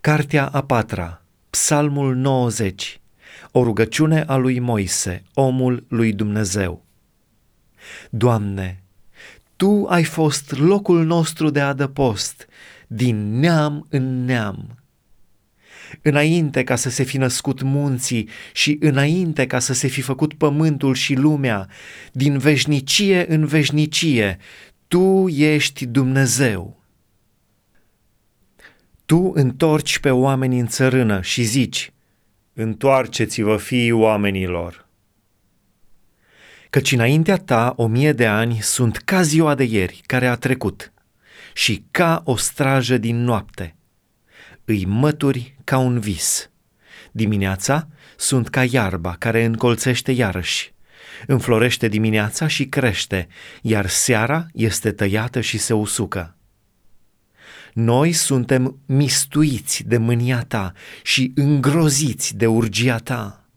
Cartea a patra, Psalmul 90, o rugăciune a lui Moise, omul lui Dumnezeu. Doamne, Tu ai fost locul nostru de adăpost, din neam în neam. Înainte ca să se fi născut munții și înainte ca să se fi făcut pământul și lumea, din veșnicie în veșnicie, Tu ești Dumnezeu. Tu întorci pe oameni în țărână și zici, întoarceți-vă fiii oamenilor. Căci înaintea ta o mie de ani sunt ca ziua de ieri care a trecut și ca o strajă din noapte. Îi mături ca un vis. Dimineața sunt ca iarba care încolțește iarăși. Înflorește dimineața și crește, iar seara este tăiată și se usucă. Noi suntem mistuiți de mânia ta și îngroziți de urgia ta.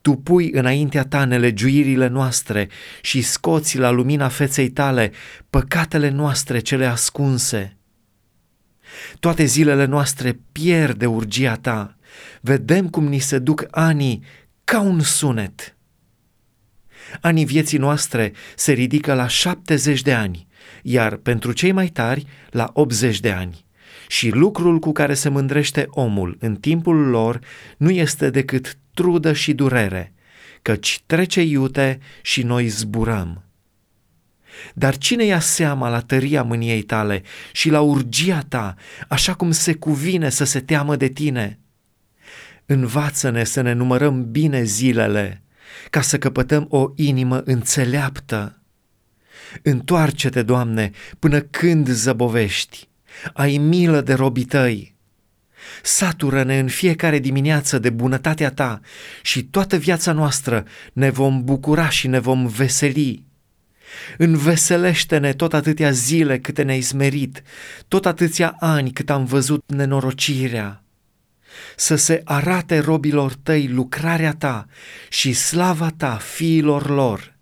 Tu pui înaintea ta nelegiuirile noastre și scoți la lumina feței tale păcatele noastre cele ascunse. Toate zilele noastre pierd de urgia ta. Vedem cum ni se duc anii ca un sunet. Anii vieții noastre se ridică la șaptezeci de ani iar pentru cei mai tari la 80 de ani. Și lucrul cu care se mândrește omul în timpul lor nu este decât trudă și durere, căci trece iute și noi zburăm. Dar cine ia seama la tăria mâniei tale și la urgia ta, așa cum se cuvine să se teamă de tine? Învață-ne să ne numărăm bine zilele, ca să căpătăm o inimă înțeleaptă Întoarce-te, Doamne, până când zăbovești. Ai milă de robii tăi. Satură-ne în fiecare dimineață de bunătatea ta și toată viața noastră ne vom bucura și ne vom veseli. Înveselește-ne tot atâtea zile câte ne-ai smerit, tot atâția ani cât am văzut nenorocirea. Să se arate robilor tăi lucrarea ta și slava ta fiilor lor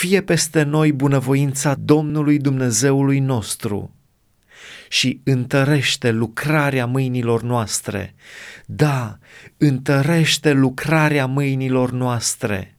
fie peste noi bunăvoința Domnului Dumnezeului nostru și întărește lucrarea mâinilor noastre. Da, întărește lucrarea mâinilor noastre